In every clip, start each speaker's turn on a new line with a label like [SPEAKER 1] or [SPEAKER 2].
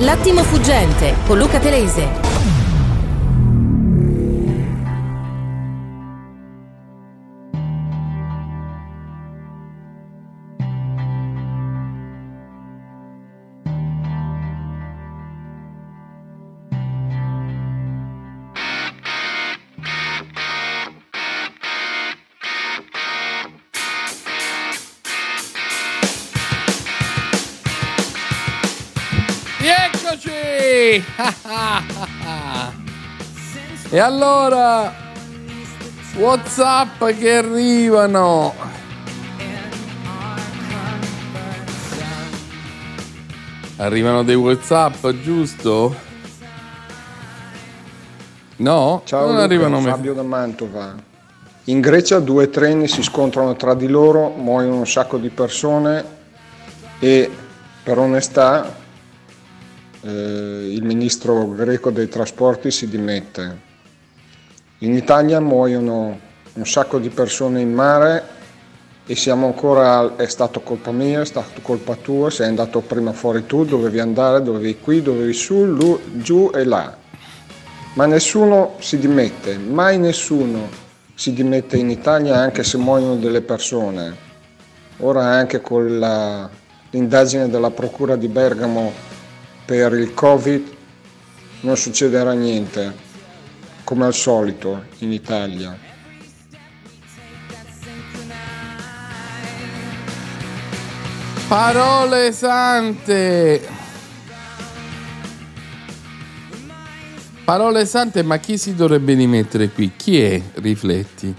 [SPEAKER 1] L'attimo fuggente con Luca Telese.
[SPEAKER 2] E allora, Whatsapp che arrivano. Arrivano dei Whatsapp, giusto? No?
[SPEAKER 3] Ciao
[SPEAKER 2] non
[SPEAKER 3] Luca,
[SPEAKER 2] arrivano
[SPEAKER 3] Fabio da Mantova. In Grecia due treni si scontrano tra di loro, muoiono un sacco di persone e per onestà eh, il ministro greco dei trasporti si dimette. In Italia muoiono un sacco di persone in mare e siamo ancora, è stato colpa mia, è stato colpa tua, sei andato prima fuori tu, dovevi andare, dovevi qui, dovevi su, lu- giù e là. Ma nessuno si dimette, mai nessuno si dimette in Italia anche se muoiono delle persone. Ora anche con la- l'indagine della Procura di Bergamo per il Covid non succederà niente, come al solito in Italia.
[SPEAKER 2] Parole sante. Parole sante, ma chi si dovrebbe rimettere qui? Chi è? Rifletti.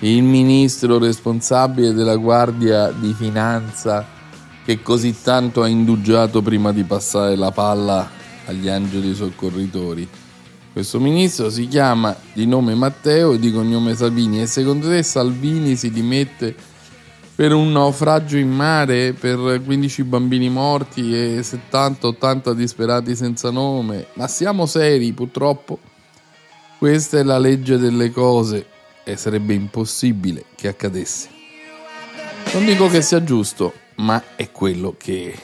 [SPEAKER 2] Il ministro responsabile della Guardia di Finanza che così tanto ha indugiato prima di passare la palla agli angeli soccorritori. Questo ministro si chiama di nome Matteo e di cognome Salvini e secondo te Salvini si dimette per un naufragio in mare, per 15 bambini morti e 70-80 disperati senza nome. Ma siamo seri, purtroppo. Questa è la legge delle cose e sarebbe impossibile che accadesse. Non dico che sia giusto, ma è quello che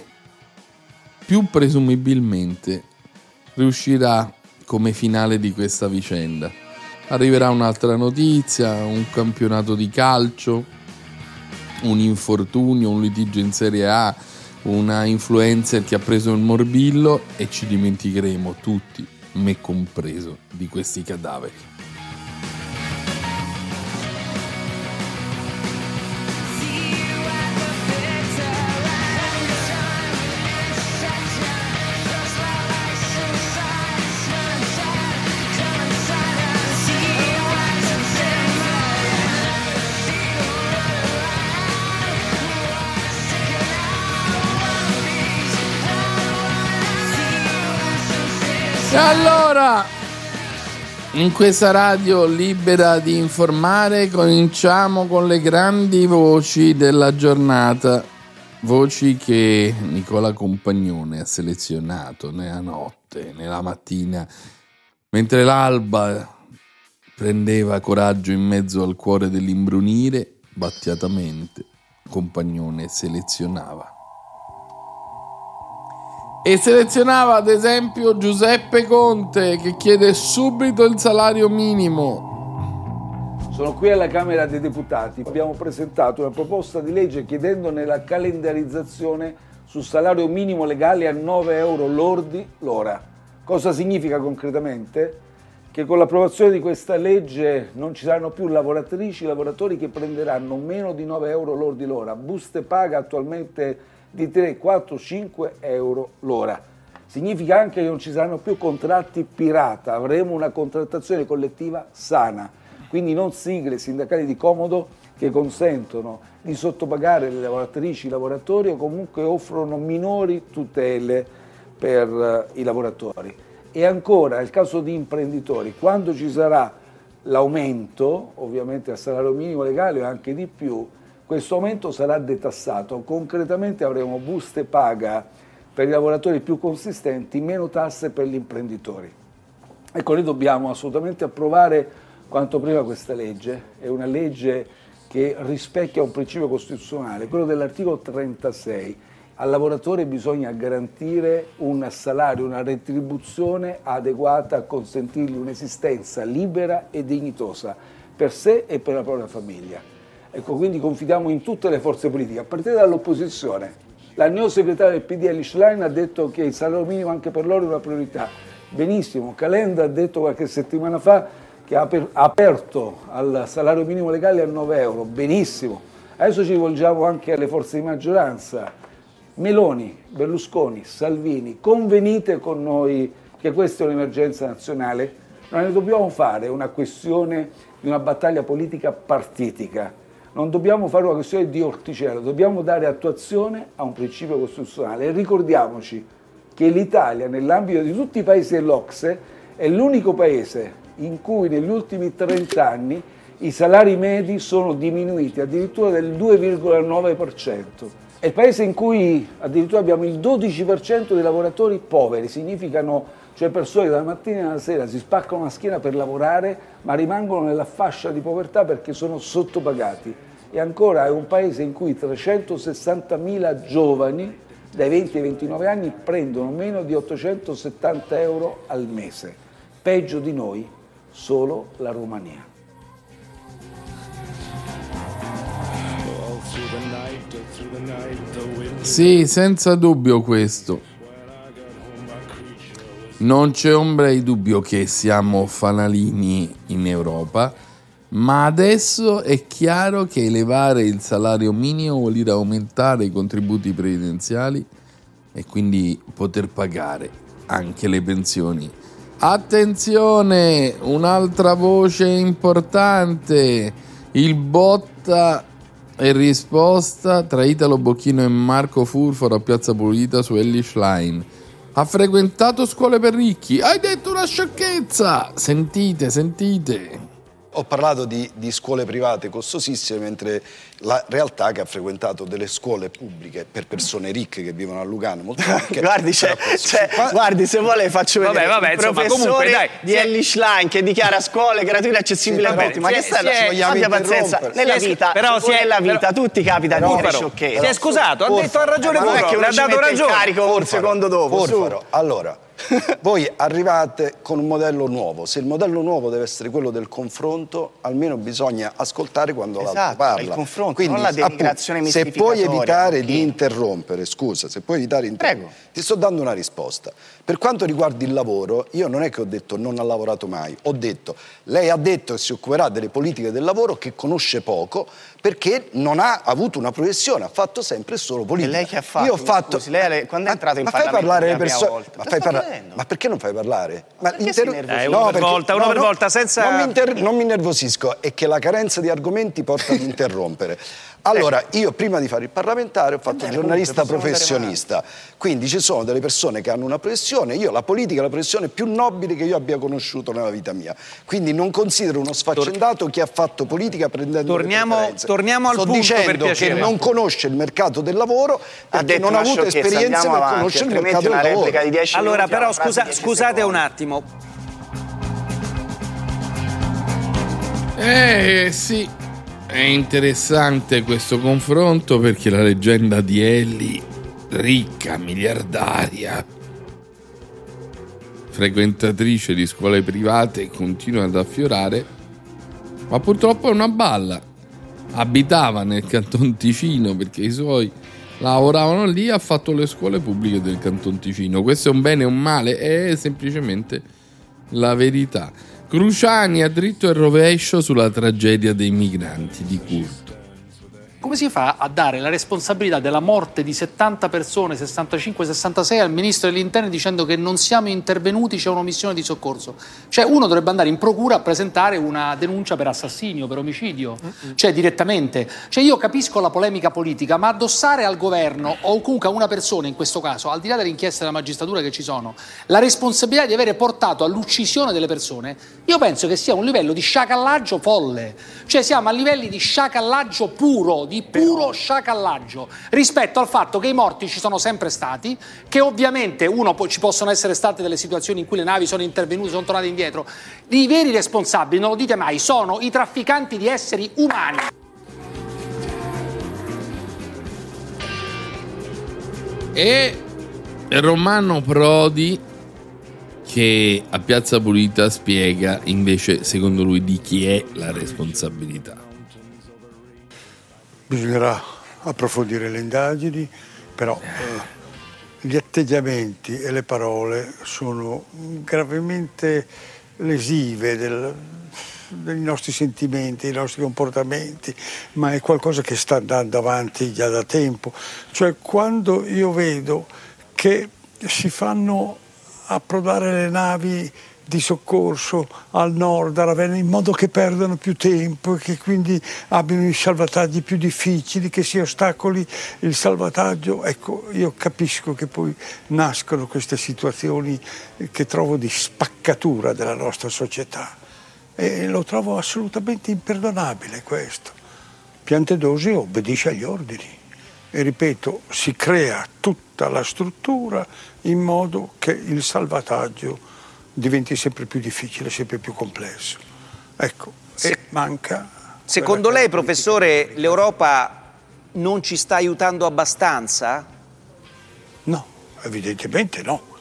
[SPEAKER 2] più presumibilmente riuscirà come finale di questa vicenda. Arriverà un'altra notizia, un campionato di calcio, un infortunio, un litigio in Serie A, una influencer che ha preso il morbillo e ci dimenticheremo tutti, me compreso, di questi cadaveri. Allora, in questa radio libera di informare, cominciamo con le grandi voci della giornata. Voci che Nicola Compagnone ha selezionato nella notte, nella mattina, mentre l'alba prendeva coraggio in mezzo al cuore dell'imbrunire, battiatamente Compagnone selezionava. E selezionava ad esempio Giuseppe Conte che chiede subito il salario minimo.
[SPEAKER 4] Sono qui alla Camera dei Deputati. Abbiamo presentato una proposta di legge chiedendone la calendarizzazione sul salario minimo legale a 9 euro lordi l'ora. Cosa significa concretamente? Che con l'approvazione di questa legge non ci saranno più lavoratrici e lavoratori che prenderanno meno di 9 euro lordi l'ora. Buste paga attualmente di 3, 4, 5 euro l'ora. Significa anche che non ci saranno più contratti pirata, avremo una contrattazione collettiva sana, quindi non sigle sindacali di comodo che consentono di sottopagare le lavoratrici, i lavoratori o comunque offrono minori tutele per eh, i lavoratori. E ancora, nel caso di imprenditori, quando ci sarà l'aumento, ovviamente al salario minimo legale o anche di più, questo aumento sarà detassato. Concretamente avremo buste paga per i lavoratori più consistenti, meno tasse per gli imprenditori. Ecco, noi dobbiamo assolutamente approvare quanto prima questa legge. È una legge che rispecchia un principio costituzionale, quello dell'articolo 36. Al lavoratore bisogna garantire un salario, una retribuzione adeguata a consentirgli un'esistenza libera e dignitosa per sé e per la propria famiglia. Ecco, quindi confidiamo in tutte le forze politiche, a partire dall'opposizione. La neosegretaria del PD Elish Schlein ha detto che il salario minimo anche per loro è una priorità. Benissimo, Calenda ha detto qualche settimana fa che ha aperto al salario minimo legale a 9 euro. Benissimo. Adesso ci rivolgiamo anche alle forze di maggioranza Meloni, Berlusconi, Salvini, convenite con noi che questa è un'emergenza nazionale? Non ne dobbiamo fare una questione di una battaglia politica partitica, non dobbiamo fare una questione di orticello, dobbiamo dare attuazione a un principio costituzionale e ricordiamoci che l'Italia nell'ambito di tutti i paesi dell'Ocse è l'unico paese in cui negli ultimi 30 anni i salari medi sono diminuiti addirittura del 2,9%. È il paese in cui addirittura abbiamo il 12% dei lavoratori poveri, significano cioè persone che dalla mattina alla sera si spaccano la schiena per lavorare, ma rimangono nella fascia di povertà perché sono sottopagati. E ancora è un paese in cui 360.000 giovani dai 20 ai 29 anni prendono meno di 870 euro al mese. Peggio di noi solo la Romania.
[SPEAKER 2] Sì, senza dubbio questo. Non c'è ombra di dubbio che siamo fanalini in Europa, ma adesso è chiaro che elevare il salario minimo vuol dire aumentare i contributi previdenziali e quindi poter pagare anche le pensioni. Attenzione, un'altra voce importante, il botta e risposta tra Italo Bocchino e Marco Furforo a Piazza Pulita su Ellis Line. Ha frequentato scuole per ricchi. Hai detto una sciocchezza! Sentite, sentite
[SPEAKER 5] ho parlato di, di, scuole private costosissime, mentre la realtà è che ha frequentato delle scuole pubbliche per persone ricche che vivono a Lugano. Molto ricche,
[SPEAKER 6] guardi, c'è, c'è, guardi, se vuole faccio vedere
[SPEAKER 7] vabbè, vabbè,
[SPEAKER 6] il insomma,
[SPEAKER 7] comunque, dai,
[SPEAKER 6] di Ellis Line che dichiara scuole gratuite accessibili sì, a tutti. Ma che sta abbia pazienza. Nella vita, però si è, nella vita tutti capita di dire sciocchezze.
[SPEAKER 7] Si è scusato, ha detto ha ragione
[SPEAKER 6] ha dato ragione. carico un secondo dopo.
[SPEAKER 5] Allora, voi arrivate con un modello nuovo. Se il modello nuovo deve essere quello del confronto, almeno bisogna ascoltare quando esatto, l'altro parla.
[SPEAKER 6] il confronto, Quindi, non la denigrazione appunto,
[SPEAKER 5] Se puoi evitare di interrompere, scusa, se puoi evitare di interrompere,
[SPEAKER 6] Prego.
[SPEAKER 5] ti sto dando una risposta. Per quanto riguarda il lavoro, io non è che ho detto non ha lavorato mai, ho detto lei ha detto che si occuperà delle politiche del lavoro che conosce poco perché non ha avuto una professione, ha fatto sempre solo politica.
[SPEAKER 6] E lei che ha fatto?
[SPEAKER 5] Io ho fatto
[SPEAKER 6] Scusi, lei, quando è entrato in
[SPEAKER 5] ma
[SPEAKER 6] Parlamento
[SPEAKER 5] fai parlare
[SPEAKER 6] le
[SPEAKER 5] persone,
[SPEAKER 6] ma, fai parla...
[SPEAKER 5] ma perché non fai parlare?
[SPEAKER 6] Ma inter...
[SPEAKER 7] eh, uno no, per perché... volta, uno no, per volta senza
[SPEAKER 5] non mi, inter... non mi innervosisco, è che la carenza di argomenti porta ad interrompere. Allora, io prima di fare il parlamentare ho fatto il giornalista professionista, quindi ci sono delle persone che hanno una professione, io la politica è la professione più nobile che io abbia conosciuto nella vita mia, quindi non considero uno sfaccendato chi ha fatto politica prendendo
[SPEAKER 7] torniamo, torniamo al
[SPEAKER 5] Sto
[SPEAKER 7] punto
[SPEAKER 5] dicendo che non conosce il mercato del lavoro perché non ha avuto esperienza per conoscere il mercato del lavoro.
[SPEAKER 7] Allora, però scusa, scusate un attimo.
[SPEAKER 2] Eh sì, è interessante questo confronto perché la leggenda di Ellie, ricca, miliardaria, frequentatrice di scuole private, continua ad affiorare, ma purtroppo è una balla. Abitava nel Canton Ticino perché i suoi lavoravano lì, ha fatto le scuole pubbliche del Canton Ticino. Questo è un bene o un male? È semplicemente la verità. Cruciani a dritto e rovescio sulla tragedia dei migranti di Curto.
[SPEAKER 8] Come si fa a dare la responsabilità della morte di 70 persone, 65-66, al ministro dell'Interno dicendo che non siamo intervenuti, c'è un'omissione di soccorso? Cioè uno dovrebbe andare in procura a presentare una denuncia per assassinio, per omicidio, cioè direttamente. Cioè io capisco la polemica politica, ma addossare al governo o comunque a una persona in questo caso, al di là delle inchieste della magistratura che ci sono, la responsabilità di avere portato all'uccisione delle persone, io penso che sia un livello di sciacallaggio folle. Cioè siamo a livelli di sciacallaggio puro, di puro sciacallaggio rispetto al fatto che i morti ci sono sempre stati, che ovviamente uno ci possono essere state delle situazioni in cui le navi sono intervenute, sono tornate indietro. I veri responsabili, non lo dite mai, sono i trafficanti di esseri umani.
[SPEAKER 2] E Romano Prodi che a Piazza Pulita spiega invece secondo lui di chi è la responsabilità.
[SPEAKER 9] Bisognerà approfondire le indagini, però eh, gli atteggiamenti e le parole sono gravemente lesive del, dei nostri sentimenti, dei nostri comportamenti, ma è qualcosa che sta andando avanti già da tempo. Cioè quando io vedo che si fanno approdare le navi di soccorso al nord, a Ravenna, in modo che perdano più tempo e che quindi abbiano i salvataggi più difficili, che si ostacoli il salvataggio. Ecco, io capisco che poi nascono queste situazioni che trovo di spaccatura della nostra società e lo trovo assolutamente imperdonabile questo. Piantedosi obbedisce agli ordini e ripeto, si crea tutta la struttura in modo che il salvataggio diventi sempre più difficile, sempre più complesso. Ecco, Se, e manca...
[SPEAKER 7] Secondo lei, professore, l'Europa non ci sta aiutando abbastanza?
[SPEAKER 9] No, evidentemente no.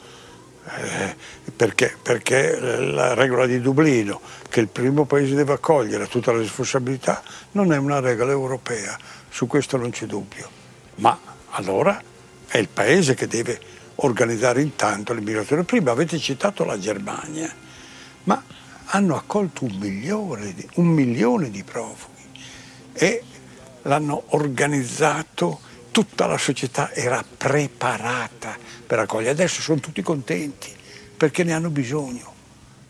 [SPEAKER 9] Eh, perché? Perché la regola di Dublino, che il primo paese deve accogliere tutta la responsabilità, non è una regola europea, su questo non c'è dubbio. Ma allora è il paese che deve organizzare intanto l'immigrazione. Prima avete citato la Germania, ma hanno accolto un milione un milione di profughi e l'hanno organizzato, tutta la società era preparata per accogliere. Adesso sono tutti contenti perché ne hanno bisogno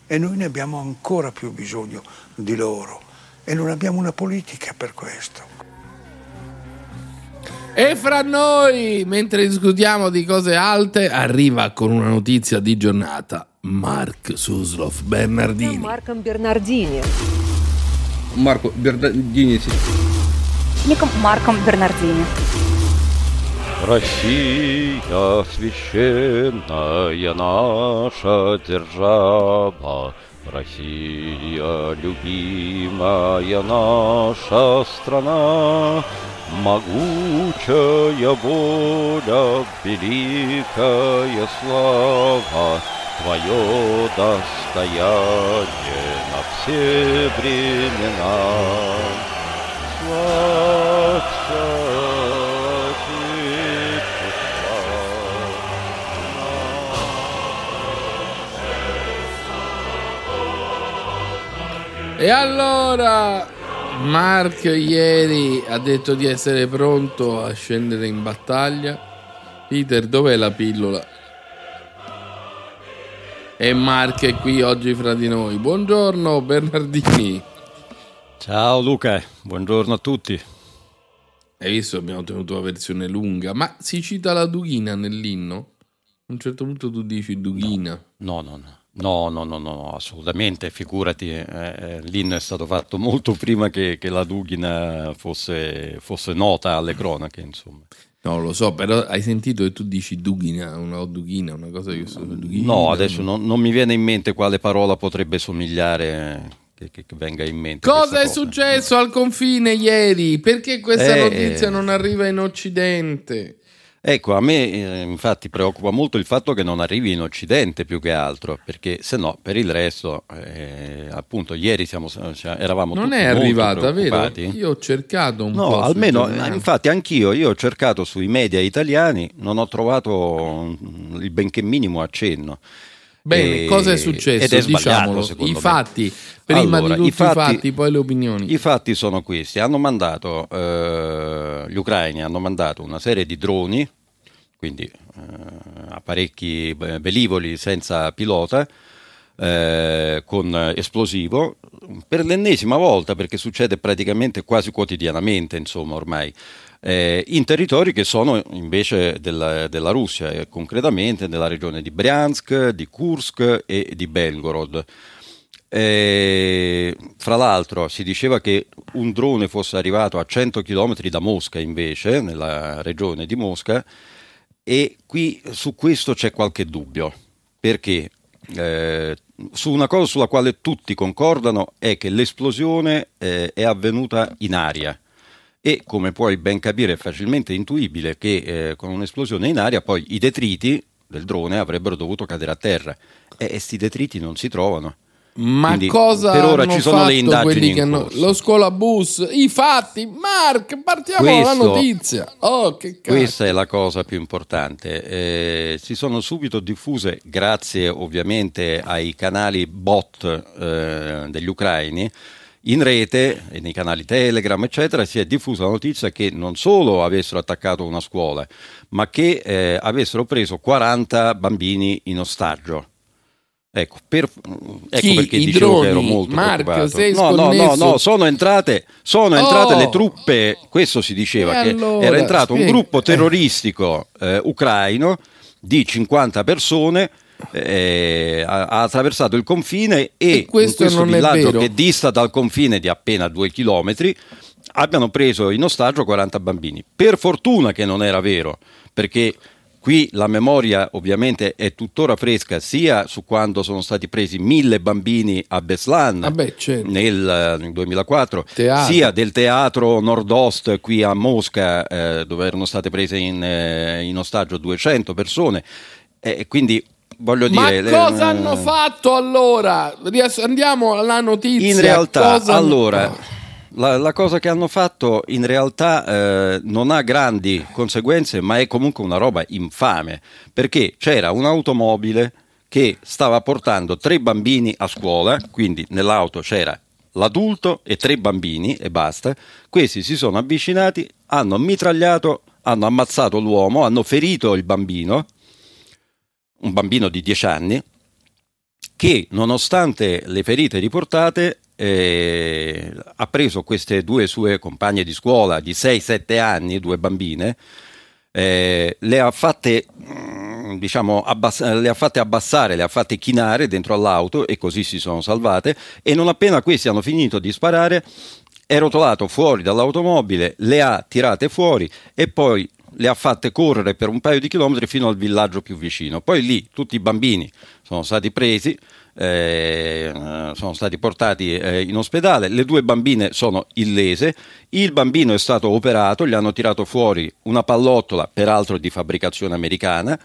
[SPEAKER 9] e noi ne abbiamo ancora più bisogno di loro e non abbiamo una politica per questo.
[SPEAKER 2] E fra noi, mentre discutiamo di cose alte, arriva con una notizia di giornata Mark Suslov Bernardini.
[SPEAKER 10] Marco Bernardini.
[SPEAKER 11] Marco Bernardini, sì.
[SPEAKER 10] Марком Бернардини.
[SPEAKER 12] Россия священная наша держава, Россия любимая наша страна, Могучая воля, великая слава, Твое достояние на все времена. Славься,
[SPEAKER 2] E allora Mark ieri ha detto di essere pronto a scendere in battaglia. Peter, dov'è la pillola? E Mark è qui oggi fra di noi. Buongiorno Bernardini.
[SPEAKER 11] Ciao Luca, buongiorno a tutti.
[SPEAKER 2] Hai visto, abbiamo tenuto la versione lunga, ma si cita la Dughina nell'inno? A un certo punto tu dici Dughina.
[SPEAKER 11] No, no, no. No, no, no, no, assolutamente, figurati, eh, eh, l'inno è stato fatto molto prima che, che la Dughina fosse, fosse, nota alle cronache, insomma.
[SPEAKER 2] No, lo so, però hai sentito che tu dici Dughina, una Dughina, una cosa che io Dughina.
[SPEAKER 11] No, adesso non, non, mi viene in mente quale parola potrebbe somigliare che, che, che venga in mente.
[SPEAKER 2] Cosa è cosa. successo al confine ieri? Perché questa eh, notizia non arriva in Occidente?
[SPEAKER 11] Ecco, a me eh, infatti preoccupa molto il fatto che non arrivi in Occidente più che altro, perché se no per il resto, eh, appunto ieri siamo, cioè, eravamo
[SPEAKER 2] non
[SPEAKER 11] tutti
[SPEAKER 2] è arrivata, vero? Io ho cercato un
[SPEAKER 11] no,
[SPEAKER 2] po'.
[SPEAKER 11] almeno, infatti anch'io, io ho cercato sui media italiani, non ho trovato il benché minimo accenno.
[SPEAKER 2] Bene, cosa è successo?
[SPEAKER 11] Ed è Diciamolo,
[SPEAKER 2] I fatti, prima
[SPEAKER 11] allora,
[SPEAKER 2] di tutti i fatti,
[SPEAKER 11] i fatti,
[SPEAKER 2] poi le opinioni.
[SPEAKER 11] I fatti sono questi: hanno mandato, eh, gli ucraini hanno mandato una serie di droni, quindi eh, apparecchi velivoli senza pilota, eh, con esplosivo, per l'ennesima volta, perché succede praticamente quasi quotidianamente, insomma, ormai eh, in territori che sono invece della, della Russia, eh, concretamente nella regione di Bryansk, di Kursk e di Belgorod. Eh, fra l'altro si diceva che un drone fosse arrivato a 100 km da Mosca invece, nella regione di Mosca, e qui su questo c'è qualche dubbio, perché eh, su una cosa sulla quale tutti concordano è che l'esplosione eh, è avvenuta in aria e come puoi ben capire è facilmente intuibile che eh, con un'esplosione in aria poi i detriti del drone avrebbero dovuto cadere a terra e questi detriti non si trovano.
[SPEAKER 2] Ma
[SPEAKER 11] Quindi,
[SPEAKER 2] cosa
[SPEAKER 11] per ora
[SPEAKER 2] hanno
[SPEAKER 11] ci sono le indagini
[SPEAKER 2] quelli
[SPEAKER 11] in
[SPEAKER 2] che hanno lo scolabus, i fatti, Mark, partiamo
[SPEAKER 11] Questo-
[SPEAKER 2] dalla notizia. Oh.
[SPEAKER 11] Questa è la cosa più importante. Eh, si sono subito diffuse, grazie ovviamente ai canali bot eh, degli ucraini, in rete e nei canali Telegram, eccetera, si è diffusa la notizia che non solo avessero attaccato una scuola, ma che eh, avessero preso 40 bambini in ostaggio. Ecco, per- ecco perché dicevo
[SPEAKER 2] droni?
[SPEAKER 11] che ero molto preoccupato.
[SPEAKER 2] sei
[SPEAKER 11] no, no, no, no, sono entrate, sono entrate
[SPEAKER 2] Oh!
[SPEAKER 11] le truppe, questo si diceva,
[SPEAKER 2] E
[SPEAKER 11] che
[SPEAKER 2] allora,
[SPEAKER 11] era entrato un
[SPEAKER 2] spiega.
[SPEAKER 11] gruppo terroristico eh, ucraino di 50 persone eh, ha, ha attraversato il confine e, in
[SPEAKER 2] questo
[SPEAKER 11] questo
[SPEAKER 2] non è
[SPEAKER 11] villaggio che dista dal confine di appena due chilometri abbiano preso in ostaggio 40 bambini. Per fortuna che non era vero, perché qui la memoria ovviamente è tuttora fresca sia su quando sono stati presi mille bambini a Beslan
[SPEAKER 2] Vabbè, certo.
[SPEAKER 11] nel, nel 2004,
[SPEAKER 2] Teatro.
[SPEAKER 11] sia del teatro Nord-Ost qui a Mosca eh, dove erano state prese in, eh, in ostaggio 200 persone. E quindi voglio
[SPEAKER 2] Ma
[SPEAKER 11] dire...
[SPEAKER 2] cosa
[SPEAKER 11] eh,
[SPEAKER 2] hanno fatto allora? Andiamo alla notizia.
[SPEAKER 11] In realtà,
[SPEAKER 2] Cosa
[SPEAKER 11] allora, la, la cosa che hanno fatto in realtà eh, non ha grandi conseguenze, ma è comunque una roba infame, perché c'era un'automobile che stava portando tre bambini a scuola, quindi nell'auto c'era l'adulto e tre bambini e basta. Questi si sono avvicinati, hanno mitragliato, hanno ammazzato l'uomo, hanno ferito il bambino, un bambino di 10 anni, che nonostante le ferite riportate eh, ha preso queste due sue compagne di scuola di 6-7 anni, due bambine, eh, le ha fatte mm, diciamo abbass- le ha fatte abbassare, le ha fatte chinare dentro all'auto e così si sono salvate e non appena questi hanno finito di sparare è rotolato fuori dall'automobile, le ha tirate fuori e poi le ha fatte correre per un paio di chilometri fino al villaggio più vicino. Poi lì tutti i bambini sono stati presi, eh, sono stati portati eh, in ospedale, le due bambine sono illese, il bambino è stato operato, gli hanno tirato fuori una pallottola, peraltro di fabbricazione americana,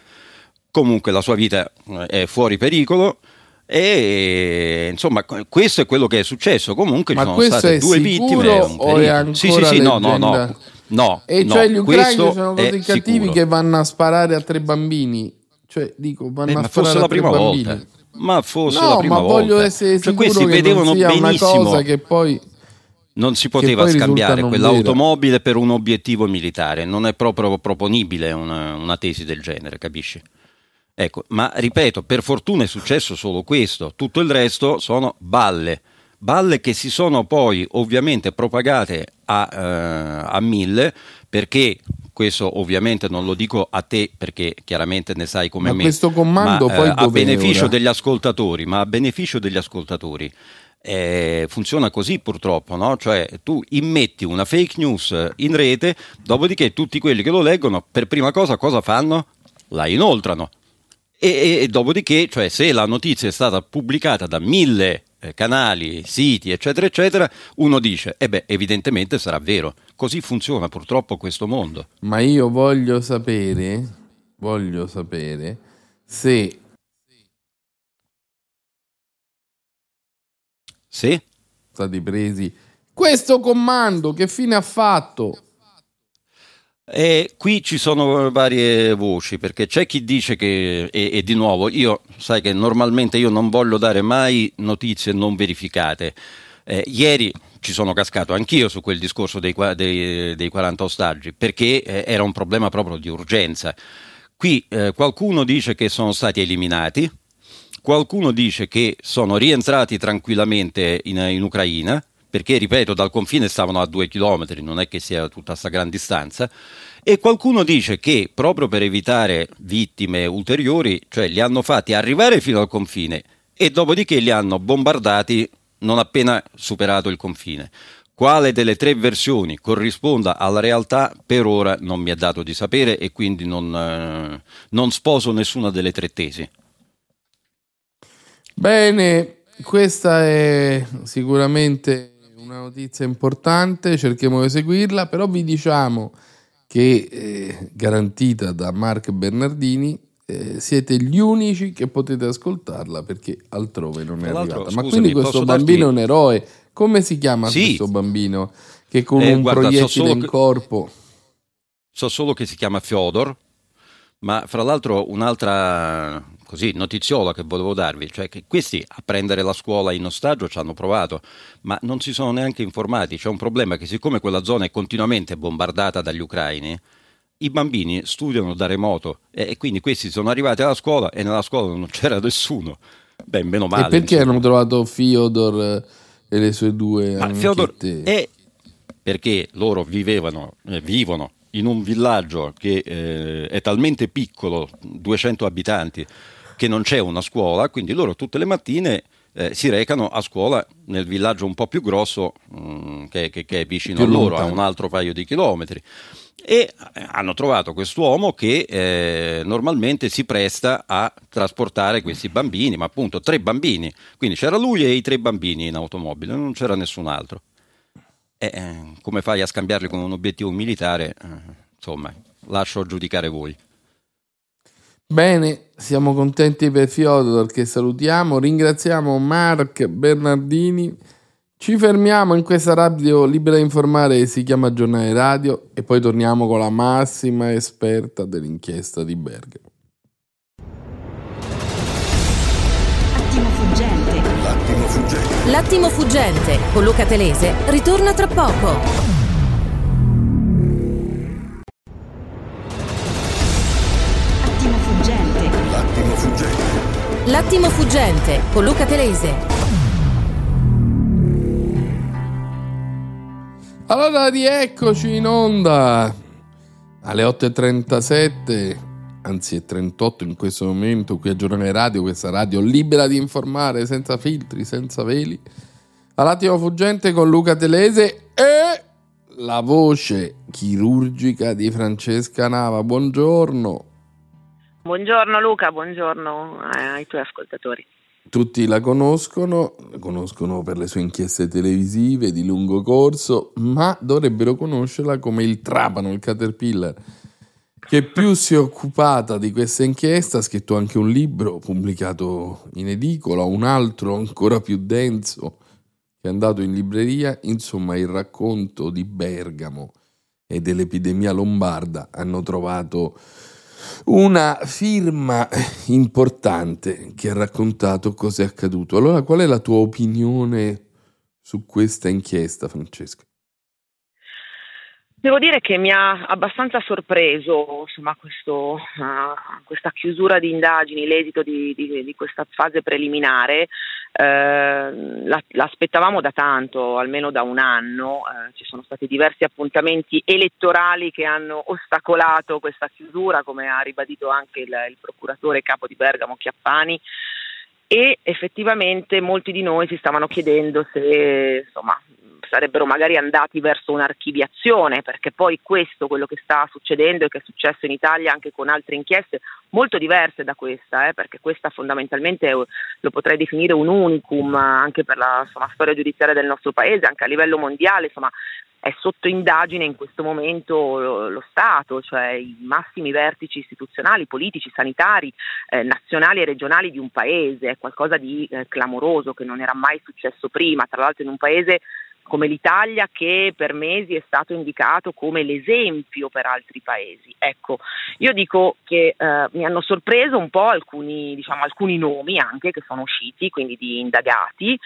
[SPEAKER 11] comunque la sua vita eh, è fuori pericolo. E insomma, questo è quello che è successo. Comunque
[SPEAKER 2] Ma
[SPEAKER 11] ci sono state due vittime.
[SPEAKER 2] o è
[SPEAKER 11] pericolo. Sì, sì,
[SPEAKER 2] ancora
[SPEAKER 11] sì, no, no, no. No,
[SPEAKER 2] E
[SPEAKER 11] no,
[SPEAKER 2] cioè gli ucraini sono così cattivi
[SPEAKER 11] sicuro.
[SPEAKER 2] che vanno a sparare a tre bambini. Cioè, dico, vanno
[SPEAKER 11] Eh,
[SPEAKER 2] a sparare a
[SPEAKER 11] la
[SPEAKER 2] tre
[SPEAKER 11] prima
[SPEAKER 2] bambini.
[SPEAKER 11] volta. Ma fosse
[SPEAKER 2] no,
[SPEAKER 11] la prima
[SPEAKER 2] ma voglio
[SPEAKER 11] volta.
[SPEAKER 2] essere
[SPEAKER 11] Cioè, questi vedevano benissimo
[SPEAKER 2] che poi
[SPEAKER 11] non si poteva scambiare quell'automobile per un obiettivo militare, non è proprio proponibile una, una tesi del genere, capisci? Ecco, ma ripeto, per fortuna è successo solo questo, tutto il resto sono balle, balle che si sono poi ovviamente propagate a, eh, a mille perché questo ovviamente non lo dico a te perché chiaramente ne sai come
[SPEAKER 2] Ma
[SPEAKER 11] me,
[SPEAKER 2] questo comando
[SPEAKER 11] ma,
[SPEAKER 2] poi
[SPEAKER 11] eh, a beneficio
[SPEAKER 2] ora?
[SPEAKER 11] degli ascoltatori, ma a beneficio degli ascoltatori. eh, funziona così purtroppo, no? Cioè tu immetti una fake news in rete, dopodiché tutti quelli che lo leggono per prima cosa cosa fanno? La inoltrano. E, e- e dopodiché, cioè, se la notizia è stata pubblicata da mille canali, siti, eccetera, eccetera, uno dice, e beh, evidentemente sarà vero. Così funziona purtroppo questo mondo.
[SPEAKER 2] Ma io voglio sapere, voglio sapere se
[SPEAKER 11] Sì?
[SPEAKER 2] stati presi questo comando che fine ha fatto?
[SPEAKER 11] E qui ci sono varie voci, perché c'è chi dice che, e, e di nuovo, io sai che normalmente io non voglio dare mai notizie non verificate. Eh, ieri ci sono cascato anch'io su quel discorso dei, dei- dei 40 ostaggi, perché eh, era un problema proprio di urgenza. Qui eh, qualcuno dice che sono stati eliminati, qualcuno dice che sono rientrati tranquillamente in, in Ucraina, perché ripeto, dal confine stavano a due chilometri, non è che sia tutta questa gran distanza, e qualcuno dice che proprio per evitare vittime ulteriori, cioè li hanno fatti arrivare fino al confine e dopodiché li hanno bombardati non appena superato il confine. Quale delle tre versioni corrisponda alla realtà per ora non mi è dato di sapere e quindi non, eh, non sposo nessuna delle tre tesi.
[SPEAKER 2] Bene, questa è sicuramente una notizia importante, cerchiamo di seguirla, però vi diciamo che eh, garantita da Mark Bernardini eh, siete gli unici che potete ascoltarla perché altrove non è arrivata. Ma quindi questo bambino darti... è un eroe. Come si chiama sì. questo bambino che con eh, un guarda, proiettile so in che... corpo...
[SPEAKER 11] So solo che si chiama Fyodor, ma fra l'altro un'altra così, notiziola che volevo darvi, cioè che questi a prendere la scuola in ostaggio ci hanno provato, ma non si sono neanche informati. C'è un problema che siccome quella zona è continuamente bombardata dagli ucraini, i bambini studiano da remoto e, quindi questi sono arrivati alla scuola e nella scuola non c'era nessuno. Beh, meno male.
[SPEAKER 2] E perché insomma. hanno trovato Fyodor e le sue due Ma Fyodor
[SPEAKER 11] è perché loro vivevano, eh, vivono in un villaggio che eh, è talmente piccolo, 200 abitanti, che non c'è una scuola, quindi loro tutte le mattine eh, si recano a scuola nel villaggio un po' più grosso mh, mm, che, che, che, è vicino a loro, a un altro paio di chilometri. E eh, hanno trovato quest'uomo che eh, normalmente si presta a trasportare questi bambini, ma appunto tre bambini. Quindi c'era lui e i tre bambini in automobile, non c'era nessun altro. E, eh, come fai a scambiarli con un obiettivo militare? Eh, insomma, lascio giudicare voi.
[SPEAKER 2] Bene, siamo contenti per Fiodor che salutiamo, ringraziamo Mark Bernardini. Ci fermiamo in questa radio libera di informare che si chiama Giornale Radio e poi torniamo con la massima esperta dell'inchiesta di Bergamo.
[SPEAKER 1] Attimo fuggente. L'attimo fuggente. L'attimo fuggente con Luca Telese ritorna tra poco. L'attimo fuggente con Luca Telese.
[SPEAKER 2] Allora rieccoci in onda alle 8.37, anzi è 38 in questo momento qui a Giornale Radio, questa radio libera di informare senza filtri, senza veli. All'attimo fuggente con Luca Telese e la voce chirurgica di Francesca Nava. Buongiorno.
[SPEAKER 13] Buongiorno Luca, buongiorno ai tuoi ascoltatori.
[SPEAKER 2] Tutti la conoscono, la conoscono per le sue inchieste televisive di lungo corso, ma dovrebbero conoscerla come il Trapano, il Caterpillar, che più si è occupata di questa inchiesta, ha scritto anche un libro pubblicato in edicola, un altro ancora più denso che è andato in libreria, insomma il racconto di Bergamo e dell'epidemia lombarda hanno trovato una firma importante che ha raccontato cosa è accaduto. Allora, qual è la tua opinione su questa inchiesta, Francesca?
[SPEAKER 13] Devo dire che mi ha abbastanza sorpreso insomma, questo, uh, questa chiusura di indagini, l'esito di, di, di questa fase preliminare. Uh, l'aspettavamo da tanto, almeno da un anno. Uh, ci sono stati diversi appuntamenti elettorali che hanno ostacolato questa chiusura, come ha ribadito anche il, il procuratore capo di Bergamo Chiappani e effettivamente molti di noi si stavano chiedendo se insomma, sarebbero magari andati verso un'archiviazione, perché poi questo, quello che sta succedendo e che è successo in Italia anche con altre inchieste molto diverse da questa, eh, perché questa fondamentalmente lo potrei definire un unicum anche per la insomma, storia giudiziaria del nostro paese, anche a livello mondiale, insomma è sotto indagine in questo momento lo, lo, Stato, cioè i massimi vertici istituzionali, politici, sanitari, eh, nazionali e regionali di un paese, è qualcosa di eh, clamoroso che non era mai successo prima, tra l'altro in un paese come l'Italia che per mesi è stato indicato come l'esempio per altri paesi. Ecco, io dico che eh, mi hanno sorpreso un po' alcuni, diciamo, alcuni nomi anche che sono usciti, quindi di indagati,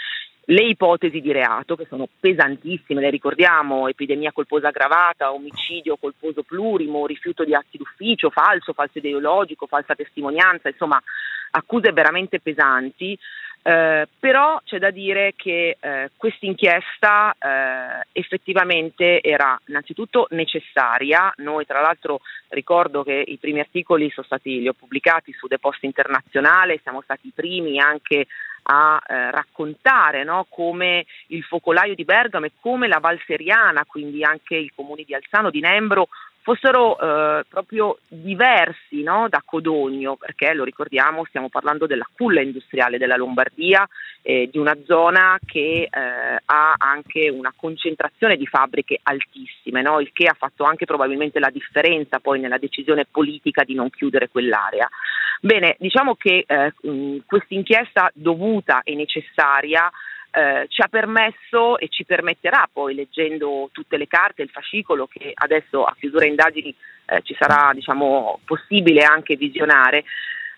[SPEAKER 13] le ipotesi di reato che sono pesantissime, le ricordiamo, epidemia colposa aggravata, omicidio colposo plurimo, rifiuto di atti d'ufficio, falso, falso ideologico, falsa testimonianza, insomma accuse veramente pesanti. Eh, però c'è da dire che eh, questa inchiesta eh, effettivamente era innanzitutto necessaria. Noi tra l'altro ricordo che i primi articoli sono stati, li ho pubblicati su The Post Internazionale, siamo stati i primi anche a eh, raccontare no, come il focolaio di Bergamo e come la Val Seriana, quindi anche i comuni di Alzano, di Nembro, fossero eh, proprio diversi no, da Codogno, perché lo ricordiamo, stiamo parlando della culla industriale della Lombardia, eh, di una zona che eh, ha anche una concentrazione di fabbriche altissime, no, il che ha fatto anche probabilmente la differenza poi nella decisione politica di non chiudere quell'area. Bene, diciamo che eh, questa inchiesta dovuta e necessaria eh, ci ha permesso e ci permetterà poi leggendo tutte le carte, il fascicolo che adesso a chiusura indagini eh, ci sarà diciamo, possibile anche visionare,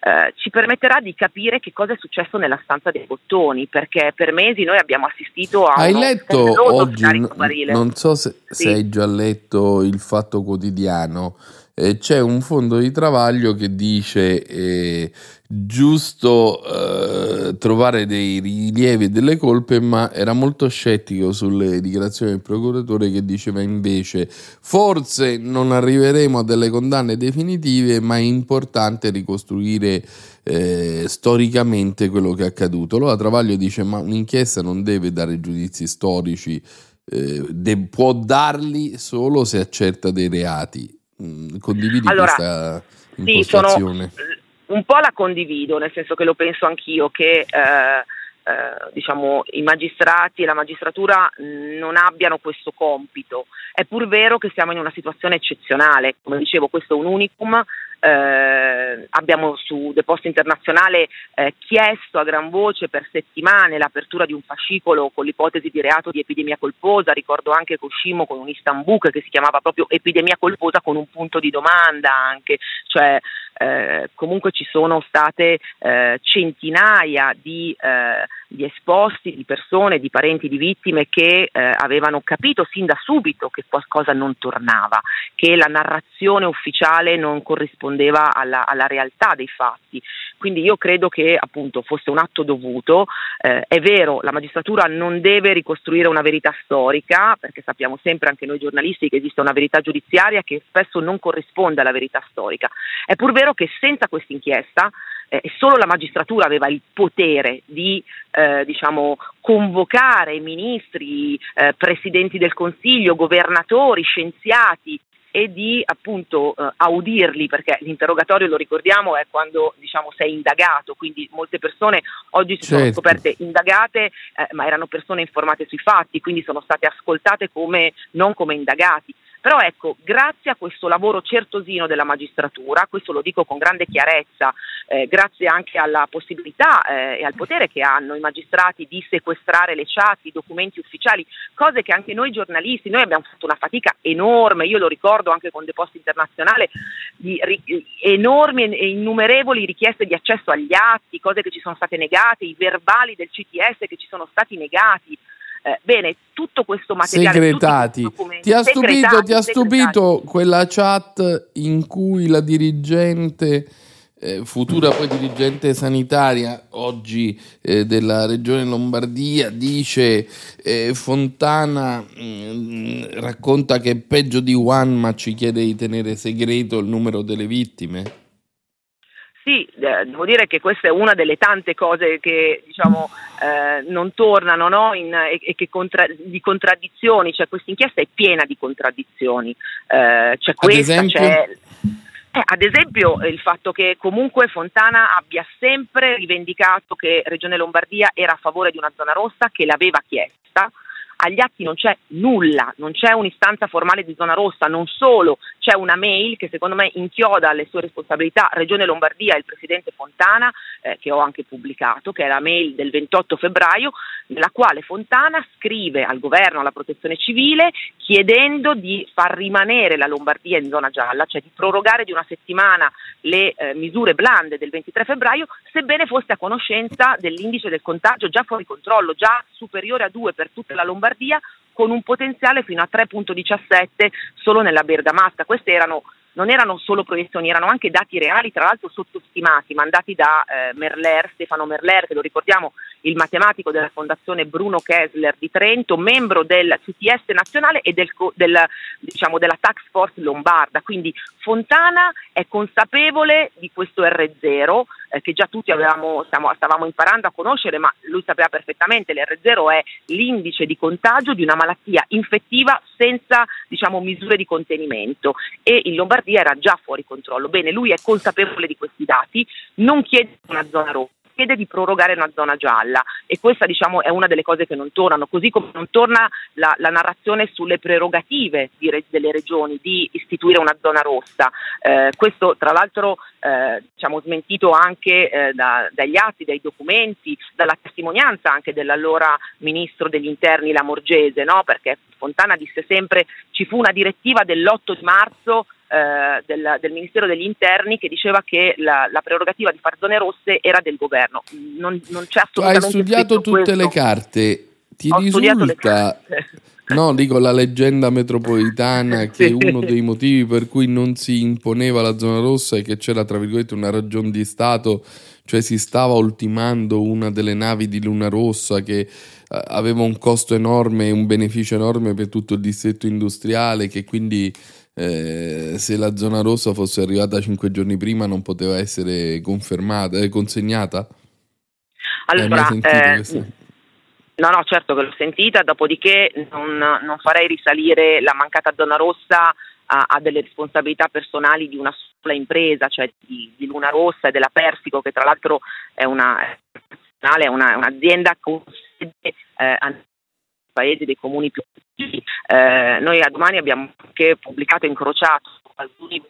[SPEAKER 13] eh, ci permetterà di capire che cosa è successo nella stanza dei bottoni, perché per mesi noi abbiamo assistito a...
[SPEAKER 2] Hai letto oggi, n- non so se, sì. se, hai già letto il Fatto Quotidiano, eh, c'è un fondo di travaglio che dice eh, giusto eh, trovare dei rilievi e delle colpe, ma era molto scettico sulle dichiarazioni del procuratore che diceva invece forse non arriveremo a delle condanne definitive, ma è importante ricostruire eh, storicamente quello che è accaduto. Allora Travaglio dice ma un'inchiesta non deve dare giudizi storici, eh, de- può darli solo se accerta dei reati condividi allora, questa impostazione?
[SPEAKER 13] Sì, sono, un po' la condivido, nel senso che lo penso anch'io, che eh, eh, diciamo, i magistrati e la magistratura non abbiano questo compito. È pur vero che siamo in una situazione eccezionale, come dicevo questo è un unicum, eh, abbiamo su Depost Internazionale eh, chiesto a gran voce per settimane l'apertura di un fascicolo con l'ipotesi di reato di epidemia colposa, ricordo anche che uscimmo con un Istanbul che si chiamava proprio epidemia colposa con un punto di domanda anche, cioè eh, comunque ci sono state eh, centinaia di, eh, di, esposti, di persone, di parenti di vittime che eh, avevano capito sin da subito che qualcosa non tornava, che la narrazione ufficiale non corrispondeva alla, alla realtà dei fatti. Quindi io credo che appunto fosse un atto dovuto. Eh, è vero, la magistratura non deve ricostruire una verità storica, perché sappiamo sempre anche noi giornalisti che esiste una verità giudiziaria che spesso non corrisponde alla verità storica. È pur vero che senza questa inchiesta eh, solo la magistratura aveva il potere di eh, diciamo, convocare ministri, eh, presidenti del Consiglio, governatori, scienziati e di appunto eh, audirli, perché l'interrogatorio, lo ricordiamo, è quando diciamo, sei indagato, quindi molte persone oggi si certo. sono scoperte indagate, eh, ma erano persone informate sui fatti, quindi sono state ascoltate come, non come indagati. Però ecco, grazie a questo lavoro certosino della magistratura, questo lo dico con grande chiarezza, eh, grazie anche alla possibilità eh, e al potere che hanno i magistrati di sequestrare le chat, i documenti ufficiali, cose che anche noi giornalisti, noi abbiamo fatto una fatica enorme, io lo ricordo anche con Deposto Internazionale, di ri- enormi e innumerevoli richieste di accesso agli atti, cose che ci sono state negate, i verbali del CTS che ci sono stati negati. Eh, bene, tutto questo materiale
[SPEAKER 2] segretati. Ti ha stupito, ti ha stupito quella chat in cui la dirigente eh, futura poi dirigente sanitaria oggi eh, della regione Lombardia dice eh, Fontana mh, mm, racconta che è peggio di Juan ma ci chiede di tenere segreto il numero delle vittime
[SPEAKER 13] sì, eh, devo dire che questa è una delle tante cose che diciamo, eh, non tornano no? In, e, e, che contra- di contraddizioni, cioè questa inchiesta è piena di contraddizioni. Eh, c'è questa, c'è, eh, ad esempio il fatto che comunque Fontana abbia sempre rivendicato che Regione Lombardia era a favore di una zona rossa, che l'aveva chiesta, agli atti non c'è nulla, non c'è un'istanza formale di zona rossa, non solo c'è una mail che secondo me inchioda alle sue responsabilità. Regione Lombardia e il Presidente Fontana, eh, che ho anche pubblicato, che è la mail del 28 febbraio, nella quale Fontana scrive al governo, alla protezione civile, chiedendo di far rimanere la Lombardia in zona gialla, cioè di prorogare di una settimana le eh, misure blande del 23 febbraio, sebbene fosse a conoscenza dell'indice del contagio già fuori controllo, già superiore a 2 per tutta la Lombardia con un potenziale fino a 3.17 solo nella Bergamasca. Queste erano non erano solo proiezioni, erano anche dati reali, tra l'altro sottostimati, mandati da eh, Merler, Stefano Merler, che lo ricordiamo, il matematico della Fondazione Bruno Kessler di Trento, membro del CTS nazionale e del, del, diciamo, della Tax Force Lombarda. Quindi Fontana è consapevole di questo R0, eh, che già tutti avevamo, stiamo, stavamo imparando a conoscere, ma lui sapeva perfettamente, l'R0 è l'indice di contagio di una malattia infettiva senza diciamo, misure di contenimento e in Lombardia era già fuori controllo. Bene, lui è consapevole di questi dati, non chiede una zona rossa chiede di prorogare una zona gialla e questa diciamo, è una delle cose che non tornano, così come non torna la, la narrazione sulle prerogative di, delle regioni di istituire una zona rossa. Eh, questo tra l'altro eh, diciamo, smentito anche eh, da, dagli atti, dai documenti, dalla testimonianza anche dell'allora ministro degli interni Lamorgese, no? perché Fontana disse sempre ci fu una direttiva dell'8 di marzo eh, del, del, Ministero degli Interni che diceva che la, la, prerogativa di fare zone rosse era del governo. Non, non c'è assolutamente
[SPEAKER 2] Hai studiato tutte
[SPEAKER 13] questo.
[SPEAKER 2] le carte. Ti
[SPEAKER 13] Ho
[SPEAKER 2] risulta, no, dico la leggenda metropolitana che uno dei motivi per cui non si imponeva la zona rossa è che c'era, tra virgolette, una ragione di Stato, cioè si stava ultimando una delle navi di Luna Rossa che eh, aveva un costo enorme e un beneficio enorme per tutto il distretto industriale, che quindi eh, se la zona rossa fosse arrivata cinque giorni prima non poteva essere confermata, eh, consegnata?
[SPEAKER 13] Allora, eh? No, no, certo che l'ho sentita, dopodiché non, non farei risalire la mancata zona rossa a, a delle responsabilità personali di una sola impresa, cioè di, di Luna Rossa e della Persico, che tra l'altro è, una, è una- è un'azienda con sede eh, a paesi dei comuni più piccoli. Eh, noi a domani abbiamo anche pubblicato incrociato alcuni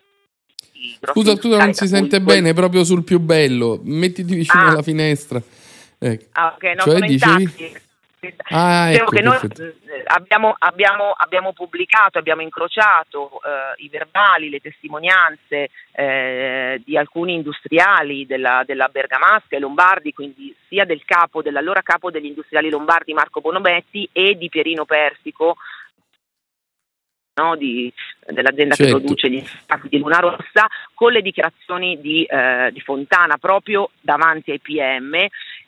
[SPEAKER 2] Scusa, scusa, non si sente bene, proprio sul più bello. Mettiti vicino
[SPEAKER 13] Ah.
[SPEAKER 2] alla finestra. Ecco.
[SPEAKER 13] Ah, ok, no,
[SPEAKER 2] Cioè, dicevi? Ah, ecco,
[SPEAKER 13] che noi eh, abbiamo, abbiamo- abbiamo pubblicato, abbiamo incrociato eh, i verbali, le testimonianze eh, di alcuni industriali della, della Bergamasca e Lombardi, quindi sia del capo, dell'allora capo degli industriali lombardi Marco Bonometti e di Pierino Persico, no, di- dell'azienda
[SPEAKER 2] Certo.
[SPEAKER 13] che produce gli sacchi di Luna Rossa, con le dichiarazioni di, eh, di Fontana proprio davanti ai PM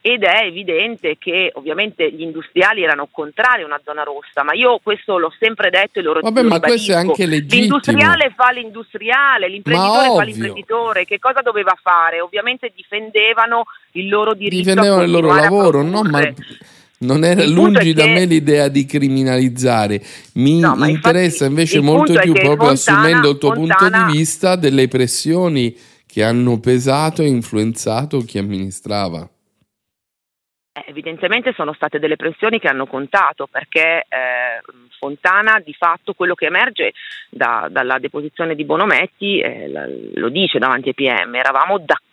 [SPEAKER 13] ed è evidente che ovviamente gli industriali erano contrari a una zona rossa, ma io questo l'ho sempre detto e lo
[SPEAKER 2] Vabbè,
[SPEAKER 13] lo
[SPEAKER 2] ma questo è anche legittimo.
[SPEAKER 13] L'industriale fa l'industriale, l'imprenditore fa l'imprenditore, che cosa doveva fare? Ovviamente difendevano il loro diritto
[SPEAKER 2] Difendevano
[SPEAKER 13] a
[SPEAKER 2] il loro lavoro, no? Ma non era
[SPEAKER 13] Il punto
[SPEAKER 2] lungi da
[SPEAKER 13] che-
[SPEAKER 2] me l'idea di criminalizzare. Mi
[SPEAKER 13] No,
[SPEAKER 2] interessa
[SPEAKER 13] infatti
[SPEAKER 2] invece molto
[SPEAKER 13] punto
[SPEAKER 2] più, proprio
[SPEAKER 13] Fontana-
[SPEAKER 2] assumendo il tuo punto
[SPEAKER 13] Fontana-
[SPEAKER 2] di vista, delle pressioni che hanno pesato e influenzato chi amministrava.
[SPEAKER 13] Eh, Evidentemente sono state delle pressioni che hanno contato perché eh, Fontana di fatto quello che emerge da- dalla deposizione di Bonometti eh, lo dice davanti ai PM, eravamo d'accordo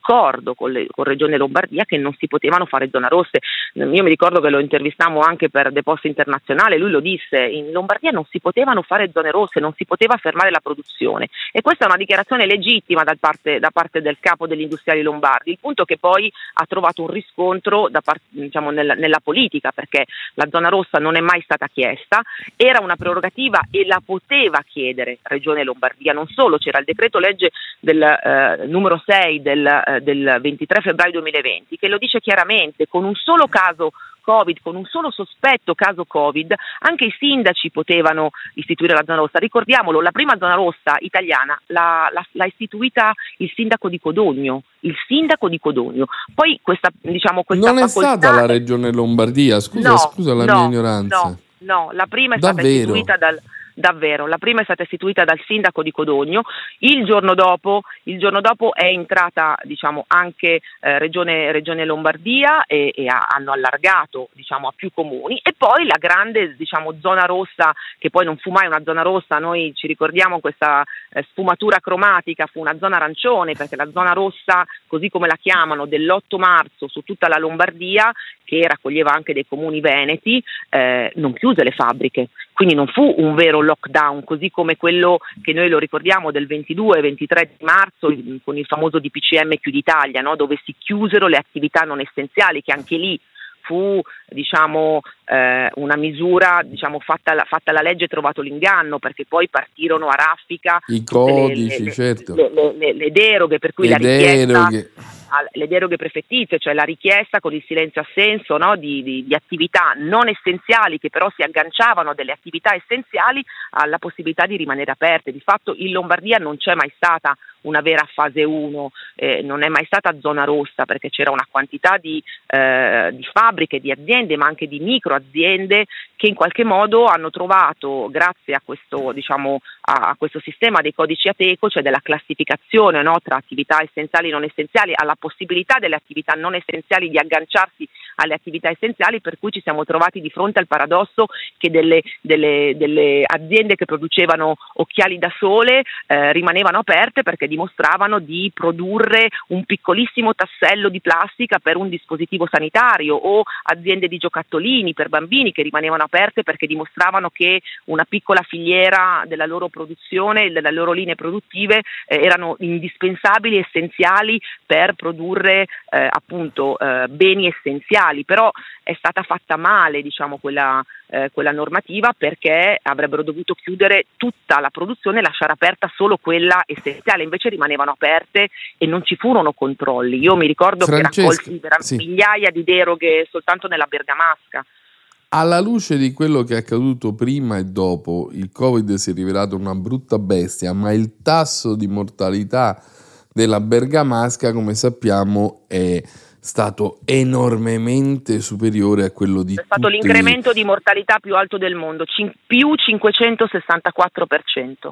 [SPEAKER 13] con, le- con Regione Lombardia che non si potevano fare zone rosse. Io mi ricordo che lo intervistammo anche per The Post Internazionale, lui lo disse, in Lombardia non si potevano fare zone rosse, non si poteva fermare la produzione. E questa è una dichiarazione legittima da parte, da parte del capo degli industriali lombardi, il punto che poi ha trovato un riscontro da par- diciamo, nella, nella politica perché la zona rossa non è mai stata chiesta, era una prerogativa e la poteva chiedere Regione Lombardia, non solo c'era il decreto legge del eh, numero 6 del, eh, del 23 febbraio 2020 che lo dice chiaramente con un solo caso Covid, con un solo sospetto caso Covid, anche i sindaci potevano istituire la zona rossa. Ricordiamolo, la prima zona rossa italiana l'ha, l'ha- istituita il sindaco di Codogno, il sindaco di Codogno. Poi questa, diciamo, questa
[SPEAKER 2] Non è
[SPEAKER 13] facoltà...
[SPEAKER 2] stata la regione Lombardia, scusa,
[SPEAKER 13] No,
[SPEAKER 2] scusa la
[SPEAKER 13] no,
[SPEAKER 2] mia ignoranza.
[SPEAKER 13] No, no, la prima è stata
[SPEAKER 2] Davvero?
[SPEAKER 13] istituita dal davvero, la prima è stata istituita dal sindaco di Codogno, il giorno dopo, il giorno dopo è entrata diciamo, anche eh, regione, regione Lombardia e, e ha- hanno allargato diciamo, a più comuni e poi la grande diciamo, zona rossa, che poi non fu mai una zona rossa, noi ci ricordiamo questa eh, sfumatura cromatica, fu una zona arancione perché la zona rossa, così come la chiamano, dell'8 marzo su tutta la Lombardia, che raccoglieva anche dei comuni veneti, eh, non chiuse le fabbriche. Quindi non fu un vero lockdown, così come quello che noi lo ricordiamo del 22 e 23 di marzo con il famoso DPCM Chiudi Italia, no? dove si chiusero le attività non essenziali, che anche lì fu diciamo, eh, una misura diciamo, fatta, la, fatta la legge e trovato l'inganno, perché poi partirono a raffica
[SPEAKER 2] I
[SPEAKER 13] le-
[SPEAKER 2] codici,
[SPEAKER 13] le-
[SPEAKER 2] certo.
[SPEAKER 13] le, le- le- le deroghe, per cui
[SPEAKER 2] Le
[SPEAKER 13] la richiesta
[SPEAKER 2] deroghe.
[SPEAKER 13] alle deroghe prefettizie, cioè la richiesta con il silenzio assenso no, di, di, di, attività non essenziali che però si agganciavano a delle attività essenziali alla possibilità di rimanere aperte. Di fatto in Lombardia non c'è mai stata una vera fase 1, eh, non è mai stata zona rossa perché c'era una quantità di, eh, di fabbriche, di aziende, ma anche di micro aziende che in qualche modo hanno trovato, grazie a questo, diciamo, a, a questo sistema dei codici ATECO, cioè della classificazione no, tra attività essenziali e non essenziali, alla possibilità delle attività non essenziali di agganciarsi alle attività essenziali, per cui ci siamo trovati di fronte al paradosso che delle, delle, delle aziende che producevano occhiali da sole eh, rimanevano aperte perché dimostravano di produrre un piccolissimo tassello di plastica per un dispositivo sanitario o aziende di giocattolini per bambini che rimanevano aperte perché dimostravano che una piccola filiera della loro produzione, delle loro linee produttive eh, erano indispensabili, essenziali per produrre eh, appunto eh, beni essenziali, però è stata fatta male diciamo, quella, eh, quella, normativa perché avrebbero dovuto chiudere tutta la produzione e lasciare aperta solo quella essenziale, invece rimanevano aperte e non ci furono controlli. Io mi ricordo Francesca, che raccolti sì. migliaia di deroghe soltanto nella Bergamasca.
[SPEAKER 2] Alla luce di quello che è accaduto prima e dopo, il Covid si è rivelato una brutta bestia, ma il tasso di mortalità della bergamasca, come sappiamo, è stato enormemente superiore a quello di...
[SPEAKER 13] È stato l'incremento di mortalità più alto del mondo, cin- più 564%.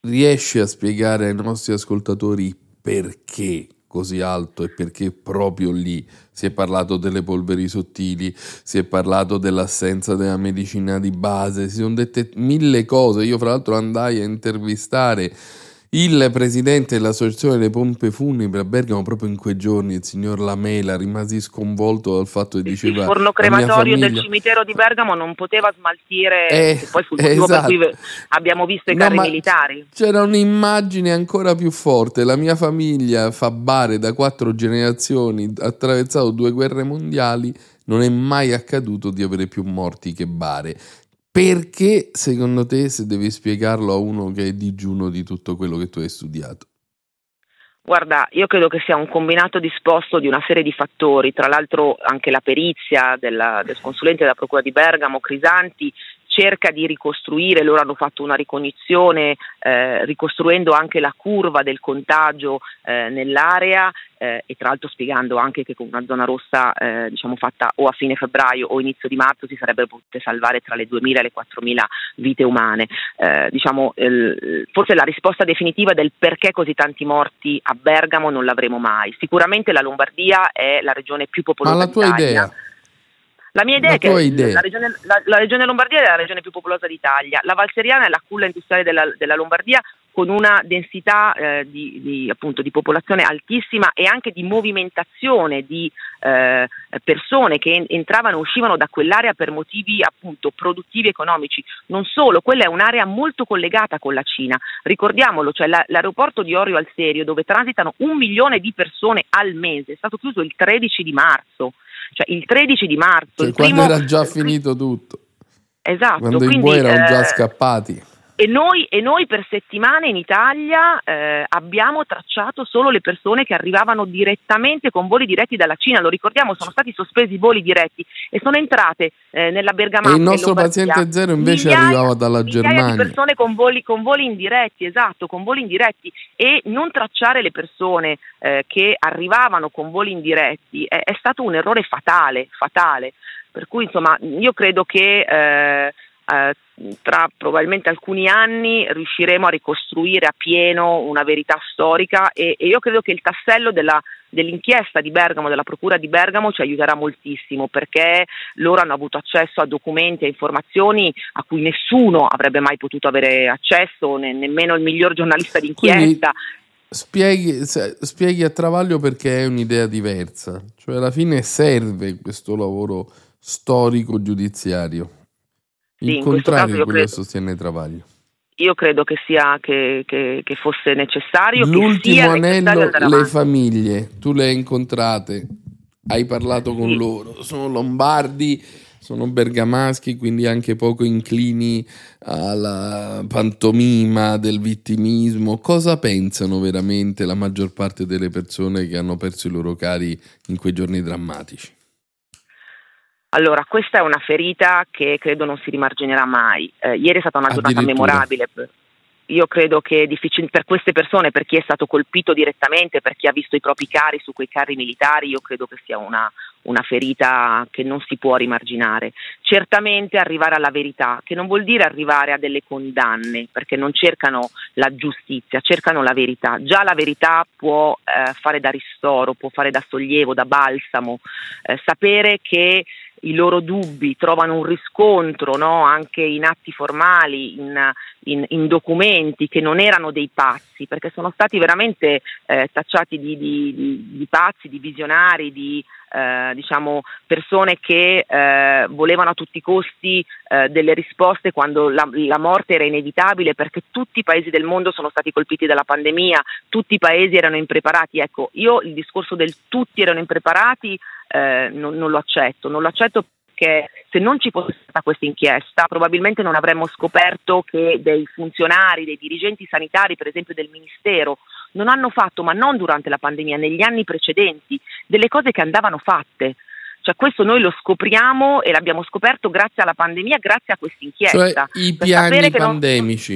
[SPEAKER 2] Riesci a spiegare ai nostri ascoltatori perché così alto e perché proprio lì si è parlato delle polveri sottili, si è parlato dell'assenza della medicina di base, si sono dette mille cose. Io fra l'altro andai a intervistare il presidente dell'associazione delle pompe funebri a Bergamo proprio in quei giorni, il signor Lamela, rimasi sconvolto dal fatto che diceva...
[SPEAKER 13] Il forno crematorio famiglia... del cimitero di Bergamo non poteva smaltire, eh, poi fu il motivo esatto. per cui abbiamo visto i carri no, militari.
[SPEAKER 2] C'era un'immagine ancora più forte, la mia famiglia fa bare da quattro generazioni, ha attraversato due guerre mondiali, non è mai accaduto di avere più morti che bare. Perché secondo te, se devi spiegarlo a uno che è digiuno di tutto quello che tu hai studiato?
[SPEAKER 13] Guarda, io credo che sia un combinato disposto di una serie di fattori, tra l'altro anche la perizia della, del consulente della Procura di Bergamo, Crisanti, cerca di ricostruire, loro hanno fatto una ricognizione eh, ricostruendo anche la curva del contagio eh, nell'area eh, e tra l'altro spiegando anche che con una zona rossa eh, diciamo fatta o a fine febbraio o inizio di marzo si sarebbero potute salvare tra le 2.000 e le 4.000 vite umane. Eh, diciamo, forse la risposta definitiva del perché così tanti morti a Bergamo non l'avremo mai. Sicuramente la Lombardia è la regione più
[SPEAKER 2] la tua idea?
[SPEAKER 13] La mia idea la è che. La, regione, la, la, regione, Lombardia è la regione più popolosa d'Italia, la Valseriana è la culla industriale della, della Lombardia con una densità eh, di, di, appunto, di, popolazione altissima e anche di movimentazione di eh, persone che entravano e uscivano da quell'area per motivi appunto produttivi e economici. Non solo, quella è un'area molto collegata con la Cina. Ricordiamolo, cioè la, l'aeroporto di Orio al Serio dove transitano un milione di persone al mese è stato chiuso il 13 di marzo cioè il 13 di marzo.
[SPEAKER 2] Cioè, quando primo... era già finito tutto.
[SPEAKER 13] Esatto.
[SPEAKER 2] Quando quindi, i buoi erano eh... già scappati.
[SPEAKER 13] E noi, e noi, per settimane in Italia eh, abbiamo tracciato solo le persone che arrivavano direttamente con voli diretti dalla Cina, lo ricordiamo, sono stati sospesi i voli diretti e sono entrate eh, nella Bergamasca.
[SPEAKER 2] E il nostro paziente zero invece migliaia, arrivava dalla Germania.
[SPEAKER 13] di persone con voli, con voli, indiretti, esatto, con voli indiretti e non tracciare le persone eh, che arrivavano con voli indiretti è, è, stato un errore fatale, fatale. Per cui insomma io credo che eh, eh, tra probabilmente alcuni anni riusciremo a ricostruire a pieno una verità storica e, e io credo che il tassello della, dell'inchiesta di Bergamo, della Procura di Bergamo ci aiuterà moltissimo perché loro hanno avuto accesso a documenti e informazioni a cui nessuno avrebbe mai potuto avere accesso, ne, nemmeno il miglior giornalista d'inchiesta.
[SPEAKER 2] Spieghi, spieghi a Travaglio perché è un'idea diversa, cioè alla fine serve questo lavoro storico giudiziario. Il sì, contrario di quello che sostiene Travaglio.
[SPEAKER 13] Io credo che sia che, che, che fosse necessario.
[SPEAKER 2] L'ultimo anello, le famiglie, tu le hai incontrate, hai parlato con sì. loro, sono lombardi, sono bergamaschi, quindi anche poco inclini alla pantomima del vittimismo. Cosa pensano veramente la maggior parte delle persone che hanno perso i loro cari in quei giorni drammatici?
[SPEAKER 13] Allora, questa è una ferita che credo non si rimarginerà mai. Eh, ieri è stata una giornata memorabile. Io credo che difficil- per queste persone, per chi è stato colpito direttamente, per chi ha visto i propri cari su quei carri militari, io credo che sia una, una ferita che non si può rimarginare. Certamente arrivare alla verità, che non vuol dire arrivare a delle condanne, perché non cercano la giustizia, cercano la verità. Già la verità può eh, fare da ristoro, può fare da sollievo, da balsamo, eh, sapere che i loro dubbi trovano un riscontro no? anche in atti formali, in, in, in, documenti che non erano dei pazzi, perché sono stati veramente eh, tacciati di, di, di, di, pazzi, di visionari, di eh, diciamo, persone che eh, volevano a tutti i costi eh, delle risposte quando la, la, morte era inevitabile, perché tutti i paesi del mondo sono stati colpiti dalla pandemia, tutti i paesi erano impreparati. Ecco, io il discorso del tutti erano impreparati eh, non, non, lo accetto, non lo accetto perché se non ci fosse stata questa inchiesta probabilmente non avremmo scoperto che dei funzionari, dei dirigenti sanitari, per esempio del Ministero, non hanno fatto, ma non durante la pandemia, negli anni precedenti, delle cose che andavano fatte. Cioè questo noi lo scopriamo e l'abbiamo scoperto grazie alla pandemia, grazie a questa inchiesta.
[SPEAKER 2] Cioè i piani pandemici.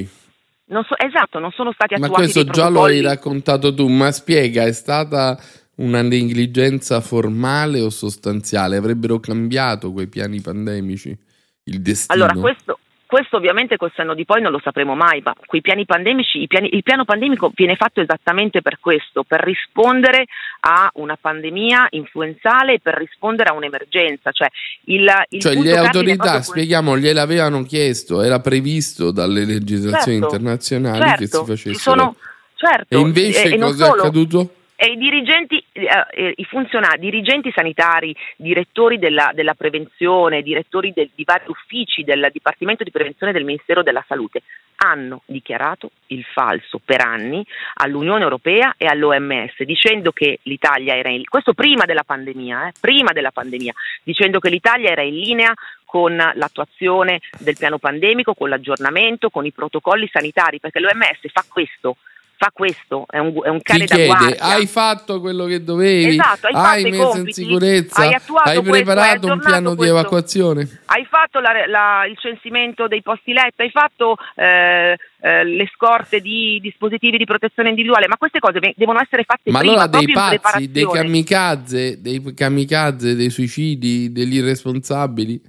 [SPEAKER 13] Non, non so, esatto, non sono stati attuati.
[SPEAKER 2] Ma questo già lo hai raccontato tu, ma spiega, è stata una negligenza formale o sostanziale? Avrebbero cambiato quei piani pandemici? Il destino?
[SPEAKER 13] Allora, questo, questo ovviamente col senno di poi non lo sapremo mai, ma quei piani pandemici, piani, il piano pandemico viene fatto esattamente per questo, per rispondere a una pandemia influenzale e per rispondere a un'emergenza. Cioè, il, il
[SPEAKER 2] cioè le autorità, spieghiamo, gliel'avevano chiesto, era previsto dalle legislazioni certo, internazionali certo, che si facessero. Sono,
[SPEAKER 13] certo,
[SPEAKER 2] e invece e, cosa e è accaduto?
[SPEAKER 13] E i dirigenti, eh, eh, i funzionari, dirigenti sanitari, direttori della, della prevenzione, direttori del, di vari uffici del Dipartimento di Prevenzione del Ministero della Salute hanno dichiarato il falso per anni all'Unione Europea e all'OMS, dicendo che l'Italia era in questo prima della pandemia, eh, prima della pandemia, dicendo che l'Italia era in linea con l'attuazione del piano pandemico, con l'aggiornamento, con i protocolli sanitari, perché l'OMS fa questo fa questo, è un, è un cane
[SPEAKER 2] Ti da
[SPEAKER 13] guardia.
[SPEAKER 2] Hai fatto quello che dovevi?
[SPEAKER 13] Esatto, hai,
[SPEAKER 2] hai
[SPEAKER 13] messo
[SPEAKER 2] compiti, in sicurezza? Hai, hai preparato
[SPEAKER 13] questo,
[SPEAKER 2] un piano
[SPEAKER 13] questo.
[SPEAKER 2] di evacuazione?
[SPEAKER 13] Hai fatto la, la, il censimento dei posti letto? Hai fatto eh, eh, le scorte di dispositivi di protezione individuale? Ma queste cose devono essere fatte
[SPEAKER 2] ma
[SPEAKER 13] prima,
[SPEAKER 2] allora dei pazzi, dei kamikaze, dei kamikaze, dei suicidi, degli irresponsabili?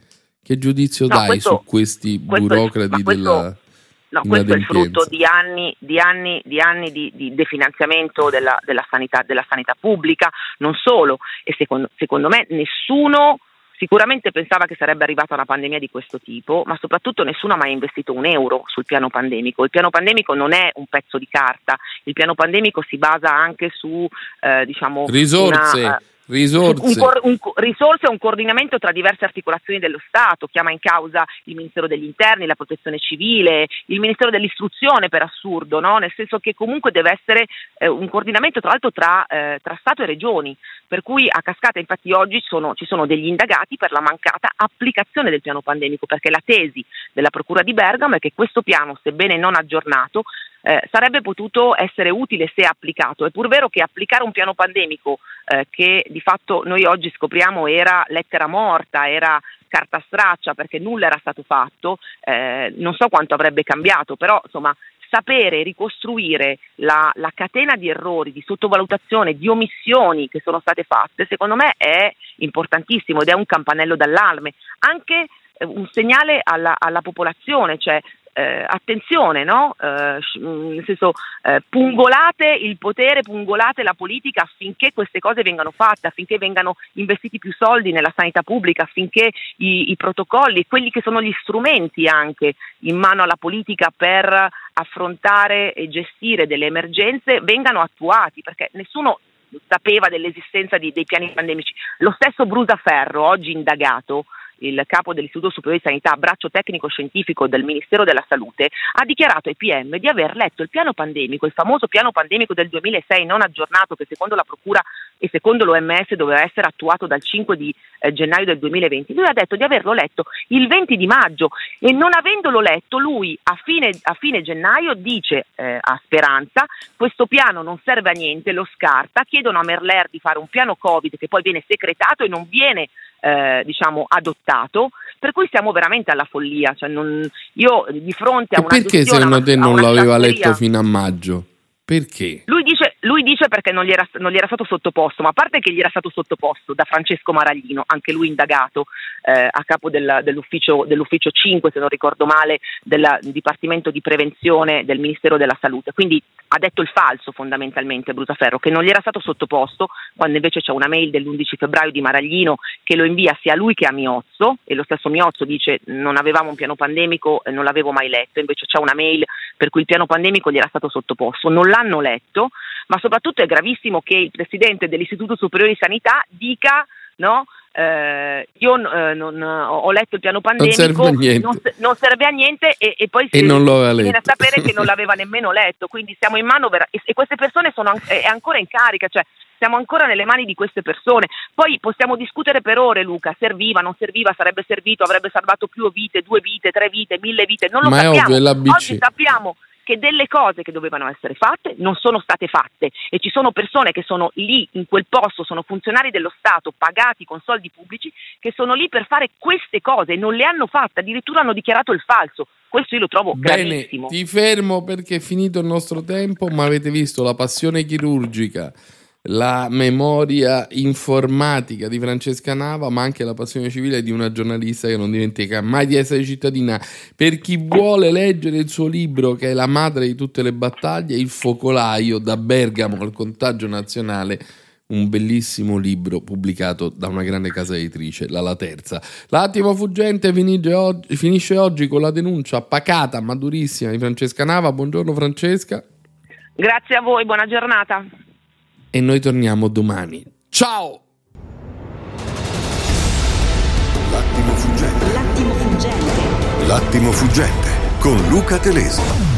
[SPEAKER 2] Che giudizio no, dai questo, su questi burocrati della
[SPEAKER 13] No, questo è il frutto di anni di, anni, di, anni di, di definanziamento della, della, sanità, della, sanità, pubblica, non solo, e secondo, secondo me nessuno sicuramente pensava che sarebbe arrivata una pandemia di questo tipo, ma soprattutto nessuno ha mai investito un euro sul piano pandemico. Il piano pandemico non è un pezzo di carta, il piano pandemico si basa anche su eh, diciamo,
[SPEAKER 2] risorse. Una, Risorse.
[SPEAKER 13] Un, un, risorse e un coordinamento tra diverse articolazioni dello Stato, chiama in causa il Ministero degli Interni, la Protezione Civile, il Ministero dell'Istruzione per assurdo, no? nel senso che comunque deve essere eh, un coordinamento tra l'altro tra, eh, tra, Stato e Regioni, per cui a cascata infatti oggi sono, ci sono degli indagati per la mancata applicazione del piano pandemico, perché la tesi della Procura di Bergamo è che questo piano, sebbene non aggiornato, eh, sarebbe potuto essere utile se applicato. È pur vero che applicare un piano pandemico eh, che di fatto noi oggi scopriamo era lettera morta, era carta straccia perché nulla era stato fatto, eh, non so quanto avrebbe cambiato, però insomma sapere ricostruire la, la, catena di errori, di sottovalutazione, di omissioni che sono state fatte, secondo me è importantissimo ed è un campanello d'allarme, anche eh, un segnale alla, alla popolazione, cioè eh, attenzione, no? eh, nel senso eh, pungolate il potere, pungolate la politica affinché queste cose vengano fatte, affinché vengano investiti più soldi nella sanità pubblica, affinché i, i protocolli, quelli che sono gli strumenti anche in mano alla politica per affrontare e gestire delle emergenze vengano attuati, perché nessuno sapeva dell'esistenza di, dei piani pandemici. Lo stesso Brusaferro, oggi indagato, il capo dell'Istituto Superiore di Sanità, braccio tecnico scientifico del Ministero della Salute, ha dichiarato ai PM di aver letto il piano pandemico, il famoso piano pandemico del 2006 non aggiornato che secondo la Procura e secondo l'OMS doveva essere attuato dal 5 di eh, gennaio del 2020. Lui ha detto di averlo letto il 20 di maggio e non avendolo letto lui a fine, a fine gennaio dice eh, a Speranza questo piano non serve a niente, lo scarta, chiedono a Merler di fare un piano Covid che poi viene secretato e non viene eh, diciamo, adottato, per cui siamo veramente alla follia. Cioè non, io di fronte a
[SPEAKER 2] e
[SPEAKER 13] una
[SPEAKER 2] perché secondo te non l'aveva letto fino a maggio? Perché?
[SPEAKER 13] Lui dice, lui dice perché non gli, era, non gli, era, stato sottoposto, ma a parte che gli era stato sottoposto da Francesco Maraglino, anche lui indagato eh, a capo del, dell'ufficio, dell'ufficio 5, se non ricordo male, del Dipartimento di Prevenzione del Ministero della Salute. Quindi ha detto il falso fondamentalmente Brusaferro, che non gli era stato sottoposto, quando invece c'è una mail dell'11 febbraio di Maraglino che lo invia sia a lui che a Miozzo, e lo stesso Miozzo dice non avevamo un piano pandemico non l'avevo mai letto, invece c'è una mail per cui il piano pandemico gli era stato sottoposto. Non l'hanno letto, ma soprattutto è gravissimo che il presidente dell'Istituto Superiore di Sanità dica no, eh, io eh, non, ho letto il piano pandemico, non serve a niente, non, non serve a niente e, e, poi
[SPEAKER 2] e si, non lo
[SPEAKER 13] viene a sapere che non l'aveva nemmeno letto, quindi siamo in mano vera- e, e, queste persone sono an- è ancora in carica, cioè siamo ancora nelle mani di queste persone. Poi possiamo discutere per ore, Luca, serviva, non serviva, sarebbe servito, avrebbe salvato più vite, due vite, tre vite, mille vite, non lo
[SPEAKER 2] Ma
[SPEAKER 13] sappiamo.
[SPEAKER 2] È ovvio,
[SPEAKER 13] Oggi sappiamo che delle cose che dovevano essere fatte non sono state fatte e ci sono persone che sono lì in quel posto, sono funzionari dello Stato pagati con soldi pubblici che sono lì per fare queste cose e non le hanno fatte, addirittura hanno dichiarato il falso. Questo io lo trovo
[SPEAKER 2] Bene,
[SPEAKER 13] gravissimo.
[SPEAKER 2] Ti fermo perché è finito il nostro tempo, ma avete visto la passione chirurgica la memoria informatica di Francesca Nava, ma anche la passione civile di una giornalista che non dimentica mai di essere cittadina. Per chi vuole leggere il suo libro, che è la madre di tutte le battaglie, Il focolaio da Bergamo al contagio nazionale. Un bellissimo libro pubblicato da una grande casa editrice, la La Terza. L'attimo fuggente finisce oggi, con la denuncia pacata ma durissima di Francesca Nava. Buongiorno Francesca.
[SPEAKER 13] Grazie a voi, buona giornata
[SPEAKER 2] e noi torniamo domani. Ciao!
[SPEAKER 14] L'attimo fuggente. L'attimo fuggente. L'attimo fuggente con Luca Telesi.